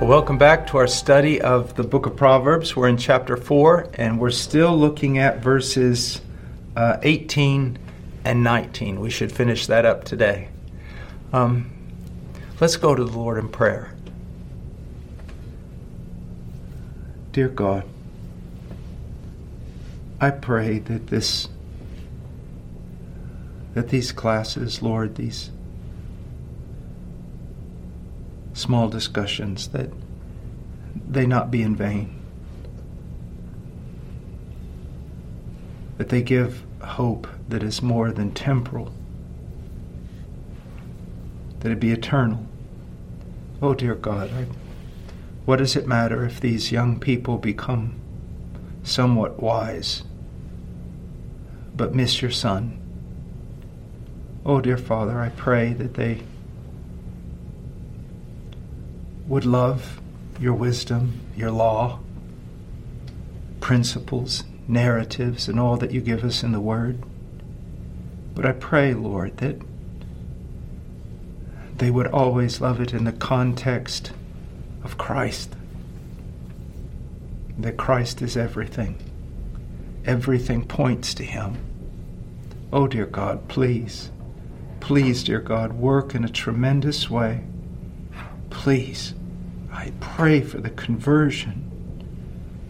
Well, welcome back to our study of the book of Proverbs. We're in chapter 4, and we're still looking at verses uh, 18 and 19. We should finish that up today. Um, let's go to the Lord in prayer. Dear God, I pray that this that these classes, Lord, these small discussions that they not be in vain. That they give hope that is more than temporal. That it be eternal. Oh, dear God, I, what does it matter if these young people become somewhat wise but miss your Son? Oh, dear Father, I pray that they would love your wisdom, your law, principles, narratives, and all that you give us in the Word. But I pray, Lord, that they would always love it in the context of Christ. That Christ is everything. Everything points to Him. Oh, dear God, please, please, dear God, work in a tremendous way please, I pray for the conversion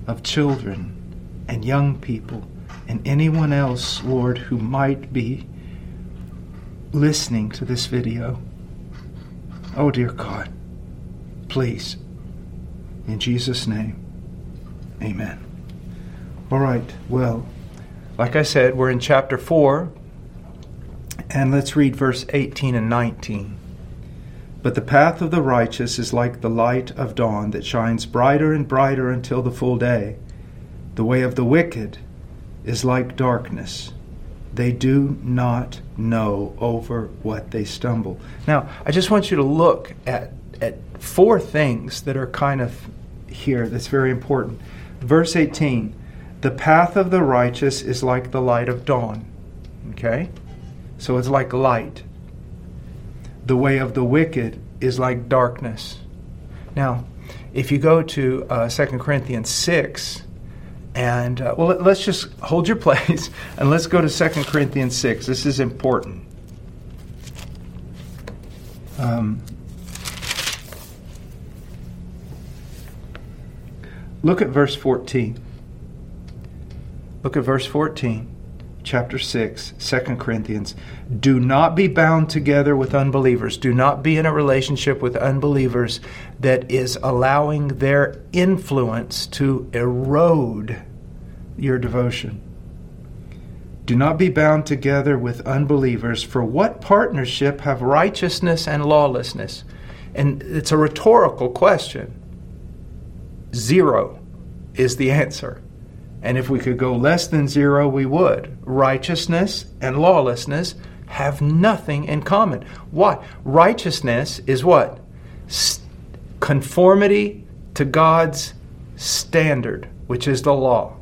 of children and young people and anyone else, Lord, who might be listening to this video. Oh, dear God, please, in Jesus' name, amen. All right, well, like I said, we're in chapter 4, and let's read verse 18 and 19. But the path of the righteous is like the light of dawn that shines brighter and brighter until the full day. The way of the wicked is like darkness. They do not know over what they stumble. Now, I just want you to look at, at four things that are kind of here that's very important. Verse 18 The path of the righteous is like the light of dawn. Okay? So it's like light the way of the wicked is like darkness. Now, if you go to uh, 2 Corinthians 6, and uh, well, let's just hold your place and let's go to 2 Corinthians 6. This is important. Um, look at verse 14. Look at verse 14 chapter 6, 2 Corinthians. Do not be bound together with unbelievers. Do not be in a relationship with unbelievers that is allowing their influence to erode your devotion. Do not be bound together with unbelievers, for what partnership have righteousness and lawlessness? And it's a rhetorical question. Zero is the answer. And if we could go less than zero, we would. Righteousness and lawlessness have nothing in common. Why? Righteousness is what? Conformity to God's standard, which is the law.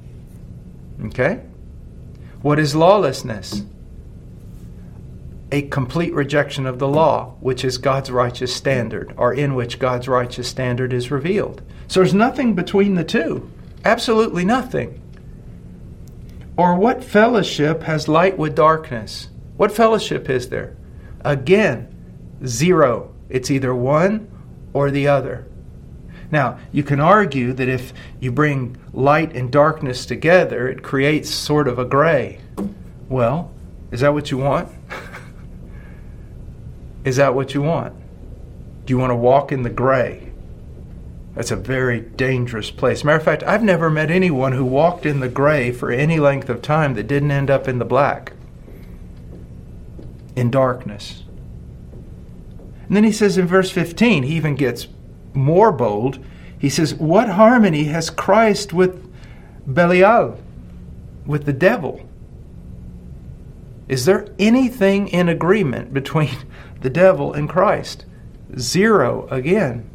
Okay? What is lawlessness? A complete rejection of the law, which is God's righteous standard, or in which God's righteous standard is revealed. So there's nothing between the two. Absolutely nothing. Or what fellowship has light with darkness? What fellowship is there? Again, zero. It's either one or the other. Now, you can argue that if you bring light and darkness together, it creates sort of a gray. Well, is that what you want? is that what you want? Do you want to walk in the gray? That's a very dangerous place. Matter of fact, I've never met anyone who walked in the gray for any length of time that didn't end up in the black, in darkness. And then he says in verse 15, he even gets more bold. He says, What harmony has Christ with Belial, with the devil? Is there anything in agreement between the devil and Christ? Zero again.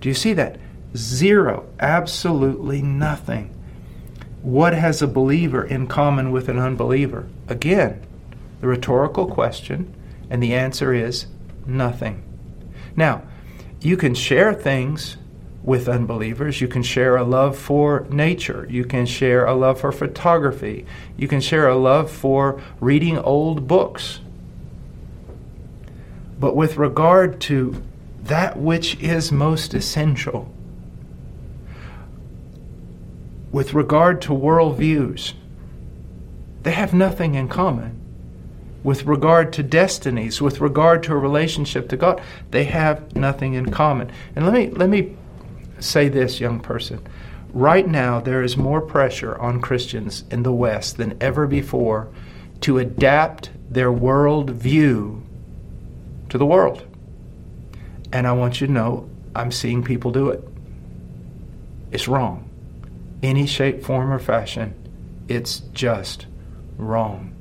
Do you see that? Zero. Absolutely nothing. What has a believer in common with an unbeliever? Again, the rhetorical question, and the answer is nothing. Now, you can share things with unbelievers. You can share a love for nature. You can share a love for photography. You can share a love for reading old books. But with regard to that which is most essential, with regard to worldviews, they have nothing in common. With regard to destinies, with regard to a relationship to God, they have nothing in common. And let me let me say this, young person. Right now, there is more pressure on Christians in the West than ever before to adapt their world view to the world. And I want you to know I'm seeing people do it. It's wrong. Any shape, form, or fashion, it's just wrong.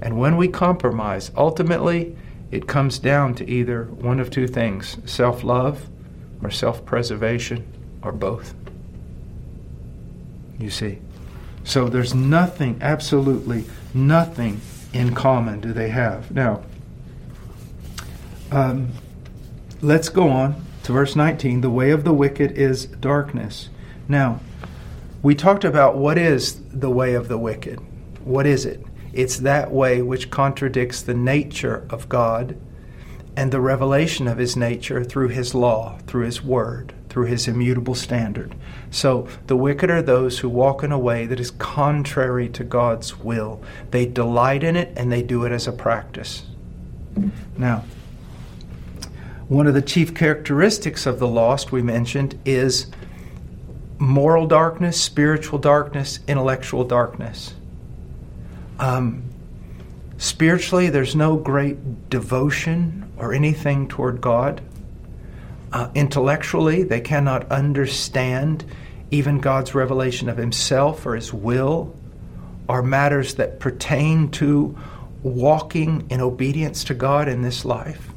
And when we compromise, ultimately, it comes down to either one of two things self love or self preservation or both. You see. So there's nothing, absolutely nothing in common do they have. Now, um, let's go on to verse 19. The way of the wicked is darkness. Now, we talked about what is the way of the wicked. What is it? It's that way which contradicts the nature of God and the revelation of his nature through his law, through his word, through his immutable standard. So the wicked are those who walk in a way that is contrary to God's will. They delight in it and they do it as a practice. Now, one of the chief characteristics of the lost we mentioned is moral darkness, spiritual darkness, intellectual darkness. Um, spiritually, there's no great devotion or anything toward God. Uh, intellectually, they cannot understand even God's revelation of Himself or His will, or matters that pertain to walking in obedience to God in this life.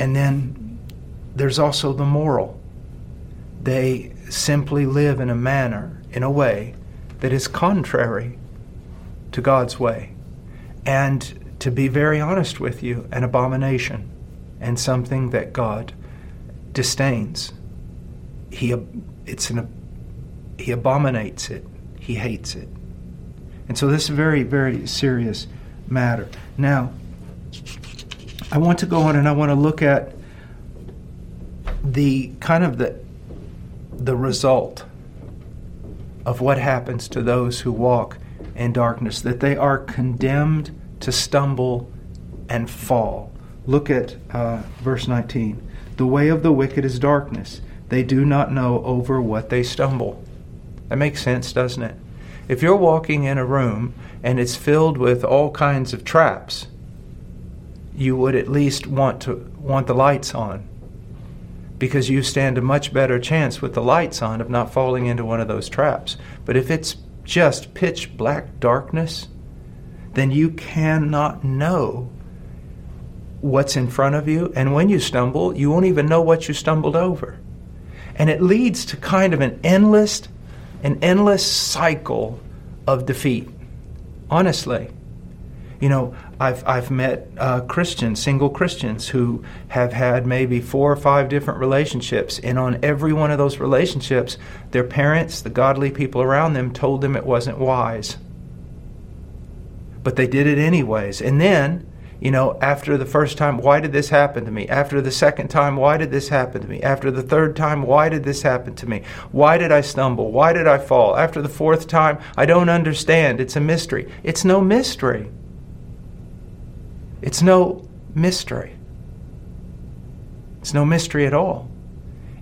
And then there's also the moral. They simply live in a manner, in a way, that is contrary to God's way. And to be very honest with you, an abomination and something that God disdains. He, it's an, he abominates it, he hates it. And so this is a very, very serious matter. Now, I want to go on and I want to look at the kind of the the result of what happens to those who walk in darkness, that they are condemned to stumble and fall. Look at uh, verse 19. The way of the wicked is darkness. They do not know over what they stumble. That makes sense, doesn't it? If you're walking in a room and it's filled with all kinds of traps, you would at least want to want the lights on because you stand a much better chance with the lights on of not falling into one of those traps. But if it's just pitch black darkness, then you cannot know what's in front of you. And when you stumble, you won't even know what you stumbled over. And it leads to kind of an endless, an endless cycle of defeat. Honestly. You know, I've, I've met uh, Christians, single Christians, who have had maybe four or five different relationships. And on every one of those relationships, their parents, the godly people around them, told them it wasn't wise but they did it anyways. And then, you know, after the first time, why did this happen to me? After the second time, why did this happen to me? After the third time, why did this happen to me? Why did I stumble? Why did I fall? After the fourth time, I don't understand. It's a mystery. It's no mystery. It's no mystery. It's no mystery at all.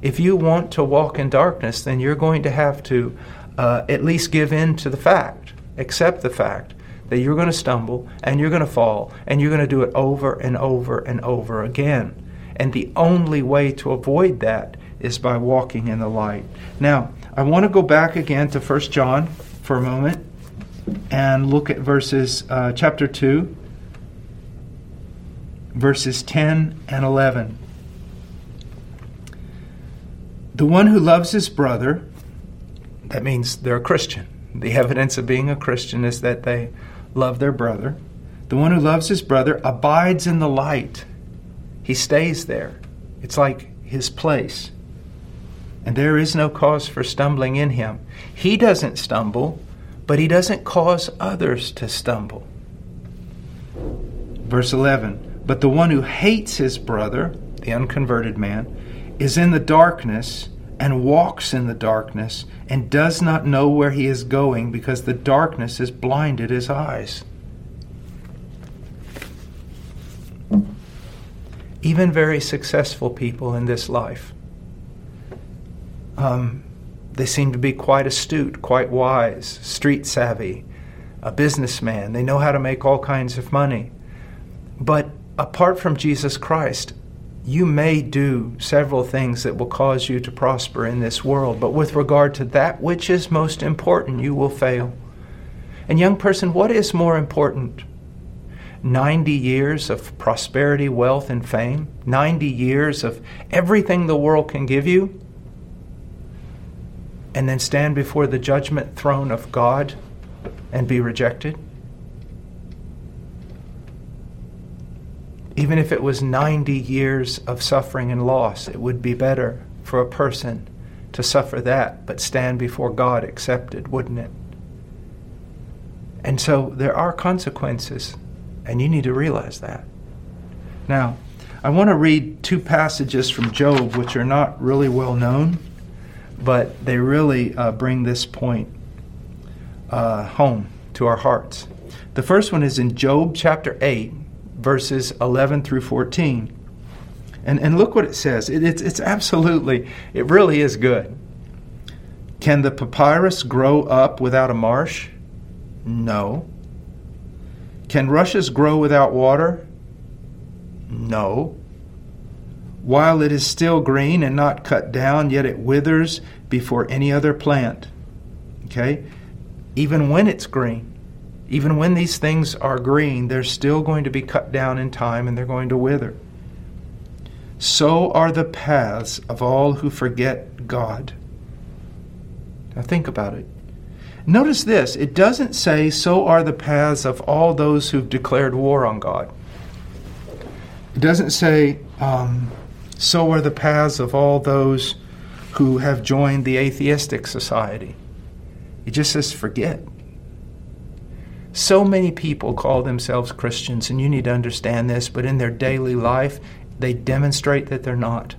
If you want to walk in darkness, then you're going to have to uh, at least give in to the fact, accept the fact that you're going to stumble and you're going to fall and you're going to do it over and over and over again. And the only way to avoid that is by walking in the light. Now, I want to go back again to 1 John for a moment and look at verses, uh, chapter 2, verses 10 and 11. The one who loves his brother, that means they're a Christian. The evidence of being a Christian is that they love their brother. The one who loves his brother abides in the light. He stays there. It's like his place. And there is no cause for stumbling in him. He doesn't stumble, but he doesn't cause others to stumble. Verse 11 But the one who hates his brother, the unconverted man, is in the darkness and walks in the darkness and does not know where he is going because the darkness has blinded his eyes. Even very successful people in this life, um, they seem to be quite astute, quite wise, street savvy, a businessman. They know how to make all kinds of money. But apart from Jesus Christ, you may do several things that will cause you to prosper in this world, but with regard to that which is most important, you will fail. And, young person, what is more important? 90 years of prosperity, wealth, and fame? 90 years of everything the world can give you? And then stand before the judgment throne of God and be rejected? Even if it was 90 years of suffering and loss, it would be better for a person to suffer that but stand before God accepted, wouldn't it? And so there are consequences, and you need to realize that. Now, I want to read two passages from Job which are not really well known, but they really uh, bring this point uh, home to our hearts. The first one is in Job chapter 8, verses 11 through 14. And, and look what it says. It, it's, it's absolutely, it really is good. Can the papyrus grow up without a marsh? No. Can rushes grow without water? No. While it is still green and not cut down, yet it withers before any other plant. Okay? Even when it's green. Even when these things are green, they're still going to be cut down in time and they're going to wither. So are the paths of all who forget God. Now think about it. Notice this it doesn't say, so are the paths of all those who've declared war on God. It doesn't say, um, so are the paths of all those who have joined the atheistic society. It just says, forget. So many people call themselves Christians, and you need to understand this, but in their daily life, they demonstrate that they're not.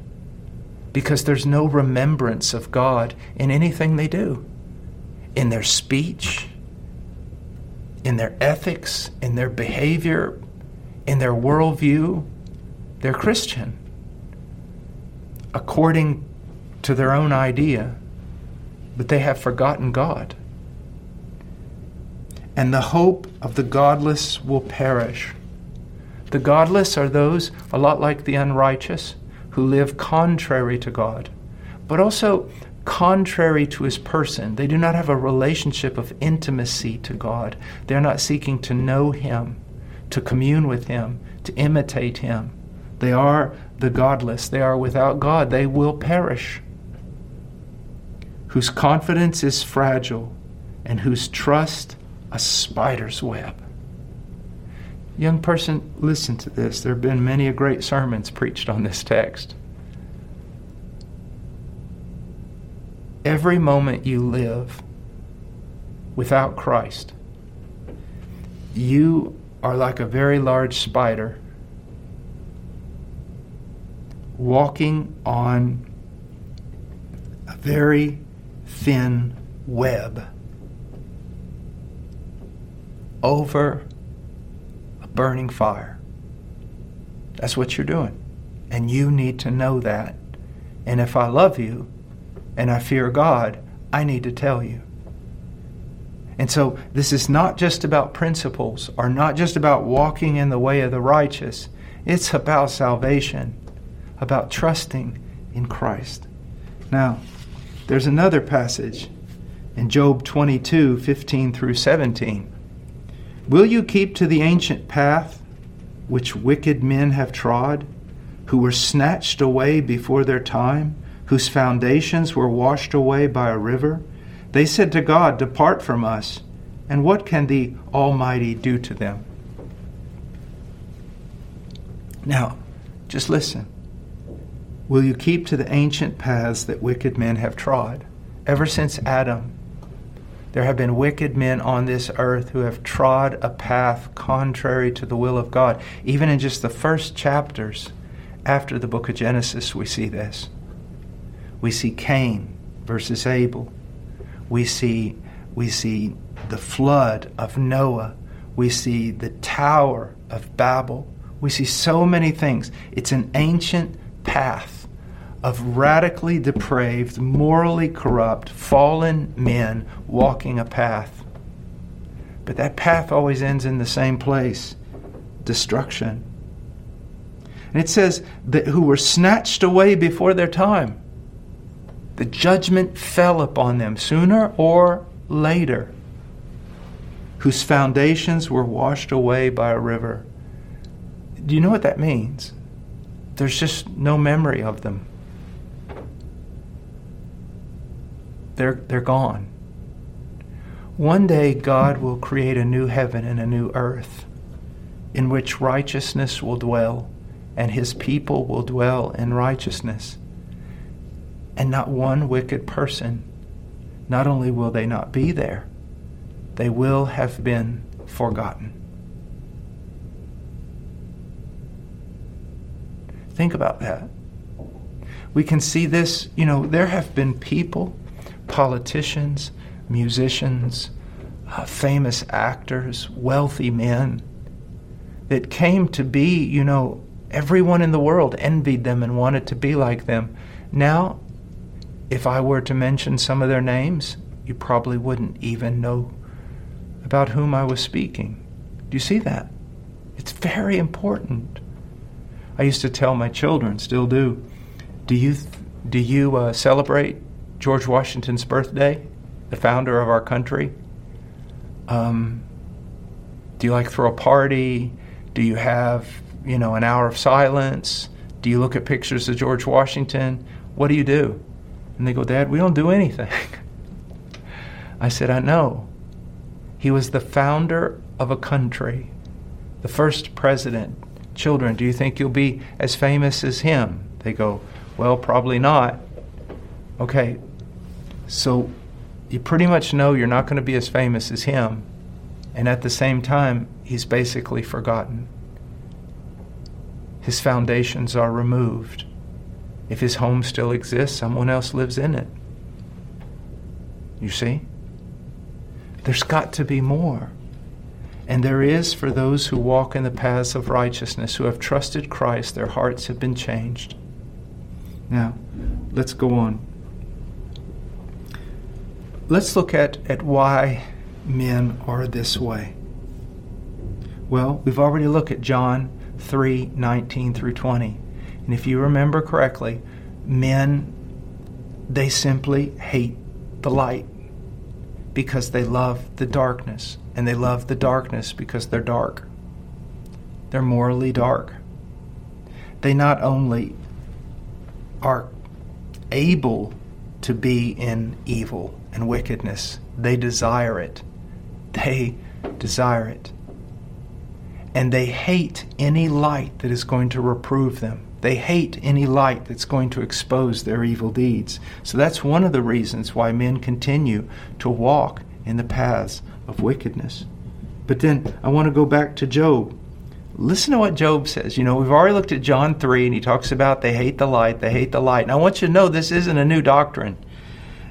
Because there's no remembrance of God in anything they do. In their speech, in their ethics, in their behavior, in their worldview, they're Christian according to their own idea, but they have forgotten God and the hope of the godless will perish. The godless are those, a lot like the unrighteous, who live contrary to God, but also contrary to his person. They do not have a relationship of intimacy to God. They're not seeking to know him, to commune with him, to imitate him. They are the godless. They are without God. They will perish. Whose confidence is fragile and whose trust a spider's web. Young person, listen to this. There have been many great sermons preached on this text. Every moment you live without Christ, you are like a very large spider walking on a very thin web over a burning fire. That's what you're doing. And you need to know that. And if I love you and I fear God, I need to tell you. And so this is not just about principles or not just about walking in the way of the righteous. It's about salvation, about trusting in Christ. Now, there's another passage in Job 22 15 through 17. Will you keep to the ancient path which wicked men have trod, who were snatched away before their time, whose foundations were washed away by a river? They said to God, Depart from us. And what can the Almighty do to them? Now, just listen. Will you keep to the ancient paths that wicked men have trod? Ever since Adam, there have been wicked men on this earth who have trod a path contrary to the will of God. Even in just the first chapters after the book of Genesis, we see this. We see Cain versus Abel. We see, we see the flood of Noah. We see the Tower of Babel. We see so many things. It's an ancient path of radically depraved, morally corrupt, fallen men walking a path. But that path always ends in the same place destruction. And it says that who were snatched away before their time. The judgment fell upon them sooner or later, whose foundations were washed away by a river. Do you know what that means? There's just no memory of them. They're, they're gone. One day, God will create a new heaven and a new earth in which righteousness will dwell and his people will dwell in righteousness. And not one wicked person, not only will they not be there, they will have been forgotten. Think about that. We can see this, you know, there have been people politicians, musicians, uh, famous actors, wealthy men that came to be, you know, everyone in the world envied them and wanted to be like them. Now, if I were to mention some of their names, you probably wouldn't even know about whom I was speaking. Do you see that? It's very important. I used to tell my children, still do, do you, do you uh, celebrate George Washington's birthday, the founder of our country? Um, do you like throw a party? Do you have, you know, an hour of silence? Do you look at pictures of George Washington? What do you do? And they go, Dad, we don't do anything. I said, I know. He was the founder of a country, the first president. Children, do you think you'll be as famous as him? They go, Well, probably not. Okay, so you pretty much know you're not going to be as famous as him. And at the same time, he's basically forgotten. His foundations are removed. If his home still exists, someone else lives in it. You see? There's got to be more. And there is for those who walk in the paths of righteousness, who have trusted Christ, their hearts have been changed. Now, let's go on let's look at, at why men are this way. Well, we've already looked at John 3 19 through 20. And if you remember correctly, men, they simply hate the light because they love the darkness. And they love the darkness because they're dark. They're morally dark. They not only are able to be in evil, and wickedness. They desire it. They desire it. And they hate any light that is going to reprove them. They hate any light that's going to expose their evil deeds. So that's one of the reasons why men continue to walk in the paths of wickedness. But then I want to go back to Job. Listen to what Job says. You know, we've already looked at John 3, and he talks about they hate the light, they hate the light. And I want you to know this isn't a new doctrine.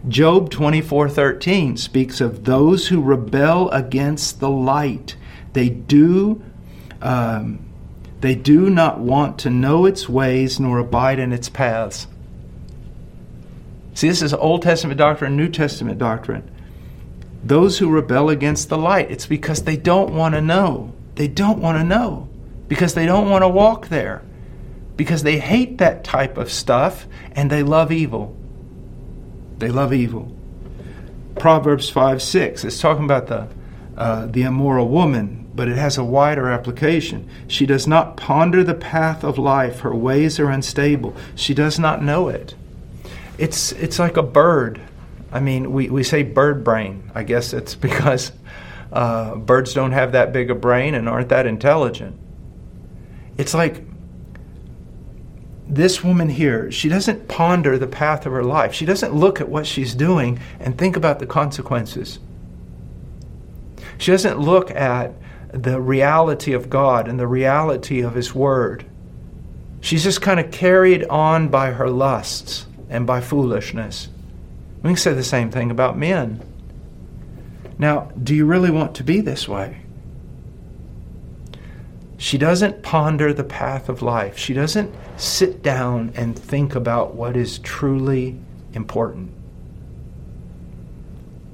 Job 24:13 speaks of those who rebel against the light. They do um, they do not want to know its ways nor abide in its paths. See, this is Old Testament doctrine, New Testament doctrine. Those who rebel against the light, it's because they don't want to know. They don't want to know because they don't want to walk there because they hate that type of stuff and they love evil. They love evil. Proverbs 5 6, it's talking about the, uh, the immoral woman, but it has a wider application. She does not ponder the path of life, her ways are unstable. She does not know it. It's, it's like a bird. I mean, we, we say bird brain. I guess it's because uh, birds don't have that big a brain and aren't that intelligent. It's like this woman here, she doesn't ponder the path of her life. She doesn't look at what she's doing and think about the consequences. She doesn't look at the reality of God and the reality of His Word. She's just kind of carried on by her lusts and by foolishness. We can say the same thing about men. Now, do you really want to be this way? She doesn't ponder the path of life. She doesn't sit down and think about what is truly important.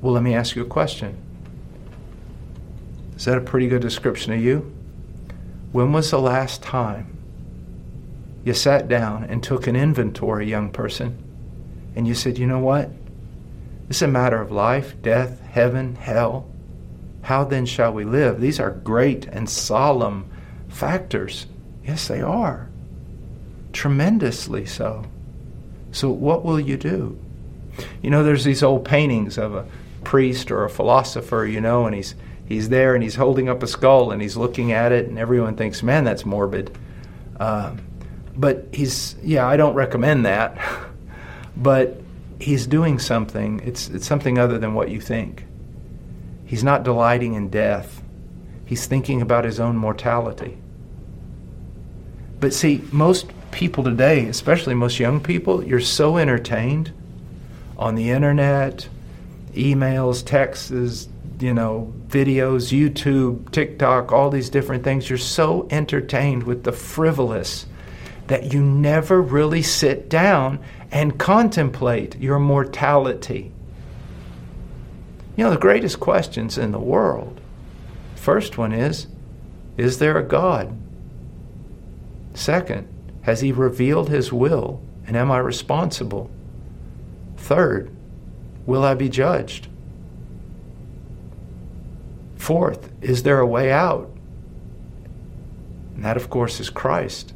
Well, let me ask you a question. Is that a pretty good description of you? When was the last time you sat down and took an inventory, young person, and you said, you know what? Is a matter of life, death, heaven, hell. How then shall we live? These are great and solemn factors. Yes, they are. Tremendously so. So, what will you do? You know, there's these old paintings of a priest or a philosopher, you know, and he's he's there and he's holding up a skull and he's looking at it, and everyone thinks, man, that's morbid. Uh, but he's, yeah, I don't recommend that. but he's doing something. It's, it's something other than what you think. He's not delighting in death, he's thinking about his own mortality. But see, most people today, especially most young people, you're so entertained on the internet, emails, texts, you know, videos, YouTube, TikTok, all these different things. You're so entertained with the frivolous that you never really sit down and contemplate your mortality. You know, the greatest questions in the world. First one is Is there a God? Second, has He revealed His will and am I responsible? Third, will I be judged? Fourth, is there a way out? And that, of course, is Christ.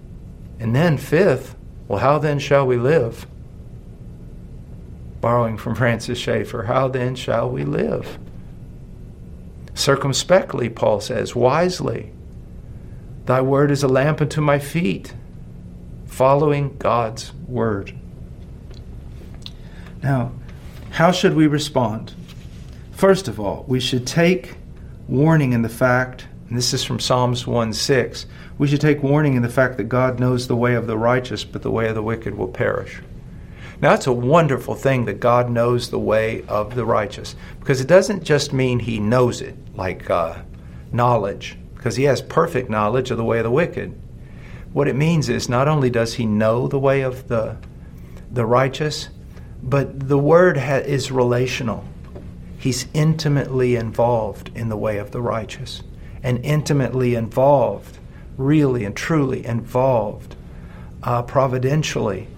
And then, fifth, well, how then shall we live? Borrowing from Francis Schaeffer, how then shall we live? Circumspectly, Paul says, wisely. Thy word is a lamp unto my feet, following God's word. Now, how should we respond? First of all, we should take warning in the fact, and this is from Psalms 1 6, we should take warning in the fact that God knows the way of the righteous, but the way of the wicked will perish. Now, it's a wonderful thing that God knows the way of the righteous, because it doesn't just mean He knows it, like uh, knowledge because he has perfect knowledge of the way of the wicked. What it means is not only does he know the way of the, the righteous, but the word ha- is relational. He's intimately involved in the way of the righteous, and intimately involved, really and truly involved, uh, providentially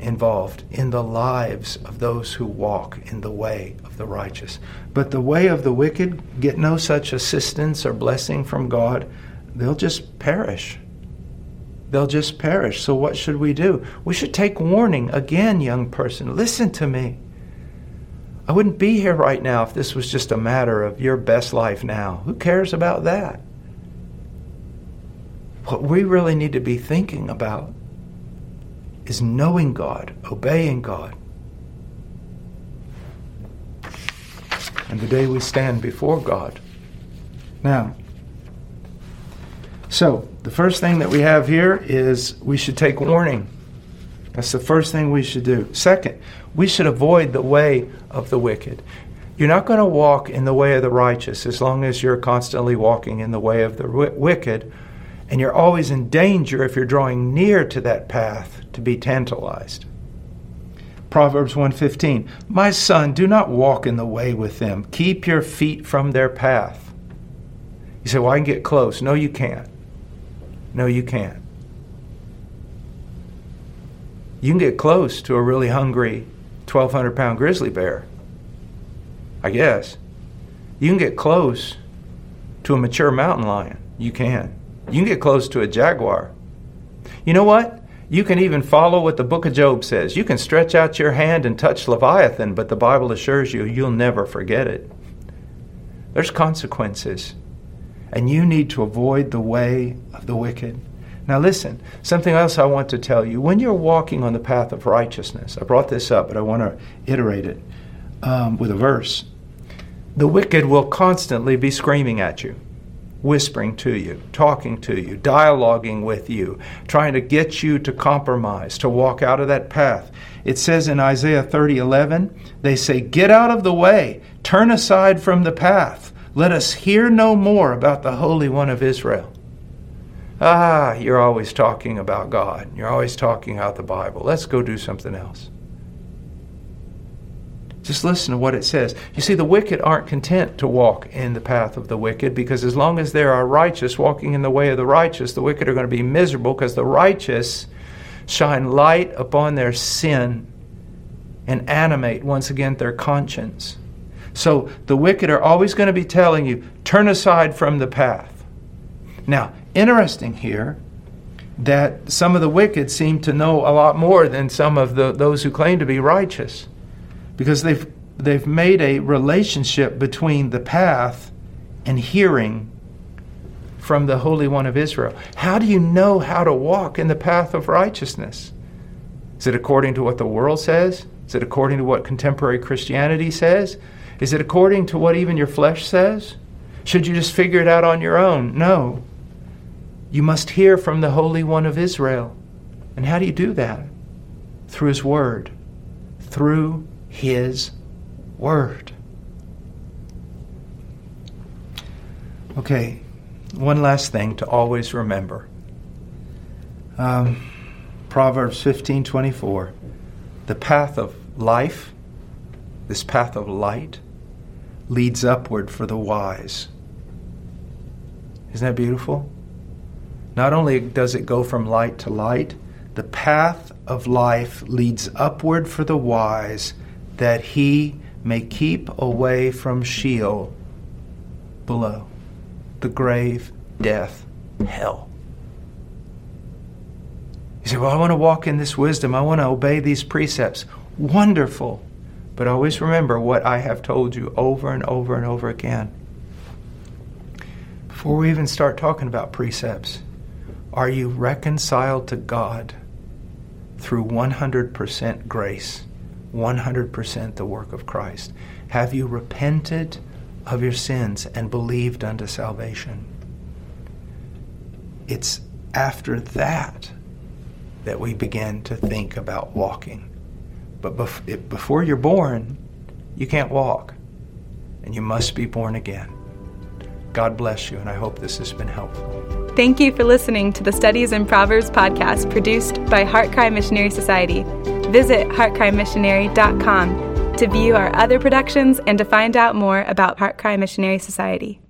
involved in the lives of those who walk in the way of the righteous. But the way of the wicked get no such assistance or blessing from God. They'll just perish. They'll just perish. So, what should we do? We should take warning. Again, young person, listen to me. I wouldn't be here right now if this was just a matter of your best life now. Who cares about that? What we really need to be thinking about is knowing God, obeying God. And the day we stand before God. Now, so the first thing that we have here is we should take warning. That's the first thing we should do. Second, we should avoid the way of the wicked. You're not going to walk in the way of the righteous as long as you're constantly walking in the way of the wicked and you're always in danger if you're drawing near to that path to be tantalized. Proverbs 1:15 My son do not walk in the way with them keep your feet from their path. You say well I can get close. No you can't. No you can't. You can get close to a really hungry 1,200 pound grizzly bear. I guess. You can get close to a mature mountain lion. You can. You can get close to a jaguar. You know what? You can even follow what the book of Job says. You can stretch out your hand and touch Leviathan, but the Bible assures you you'll never forget it. There's consequences, and you need to avoid the way of the wicked. Now, listen, something else I want to tell you. When you're walking on the path of righteousness, I brought this up, but I want to iterate it um, with a verse. The wicked will constantly be screaming at you whispering to you, talking to you, dialoguing with you, trying to get you to compromise, to walk out of that path. It says in Isaiah 30:11, they say, "Get out of the way, turn aside from the path. Let us hear no more about the Holy One of Israel." Ah, you're always talking about God. You're always talking about the Bible. Let's go do something else. Just listen to what it says. You see, the wicked aren't content to walk in the path of the wicked because as long as there are righteous walking in the way of the righteous, the wicked are going to be miserable because the righteous shine light upon their sin and animate once again their conscience. So the wicked are always going to be telling you, turn aside from the path. Now, interesting here that some of the wicked seem to know a lot more than some of the, those who claim to be righteous because they've they've made a relationship between the path and hearing from the Holy One of Israel. How do you know how to walk in the path of righteousness? Is it according to what the world says? Is it according to what contemporary Christianity says? Is it according to what even your flesh says? Should you just figure it out on your own? No. You must hear from the Holy One of Israel. And how do you do that? Through His Word, through his Word. Okay, one last thing to always remember. Um, Proverbs 15 24. The path of life, this path of light, leads upward for the wise. Isn't that beautiful? Not only does it go from light to light, the path of life leads upward for the wise that he may keep away from Sheol below, the grave, death, hell. You say, Well, I want to walk in this wisdom. I want to obey these precepts. Wonderful. But always remember what I have told you over and over and over again. Before we even start talking about precepts, are you reconciled to God through 100% grace? 100% the work of Christ? Have you repented of your sins and believed unto salvation? It's after that that we begin to think about walking. But bef- before you're born, you can't walk, and you must be born again. God bless you, and I hope this has been helpful. Thank you for listening to the Studies in Proverbs podcast produced by HeartCry Missionary Society. Visit heartcrymissionary.com to view our other productions and to find out more about HeartCry Missionary Society.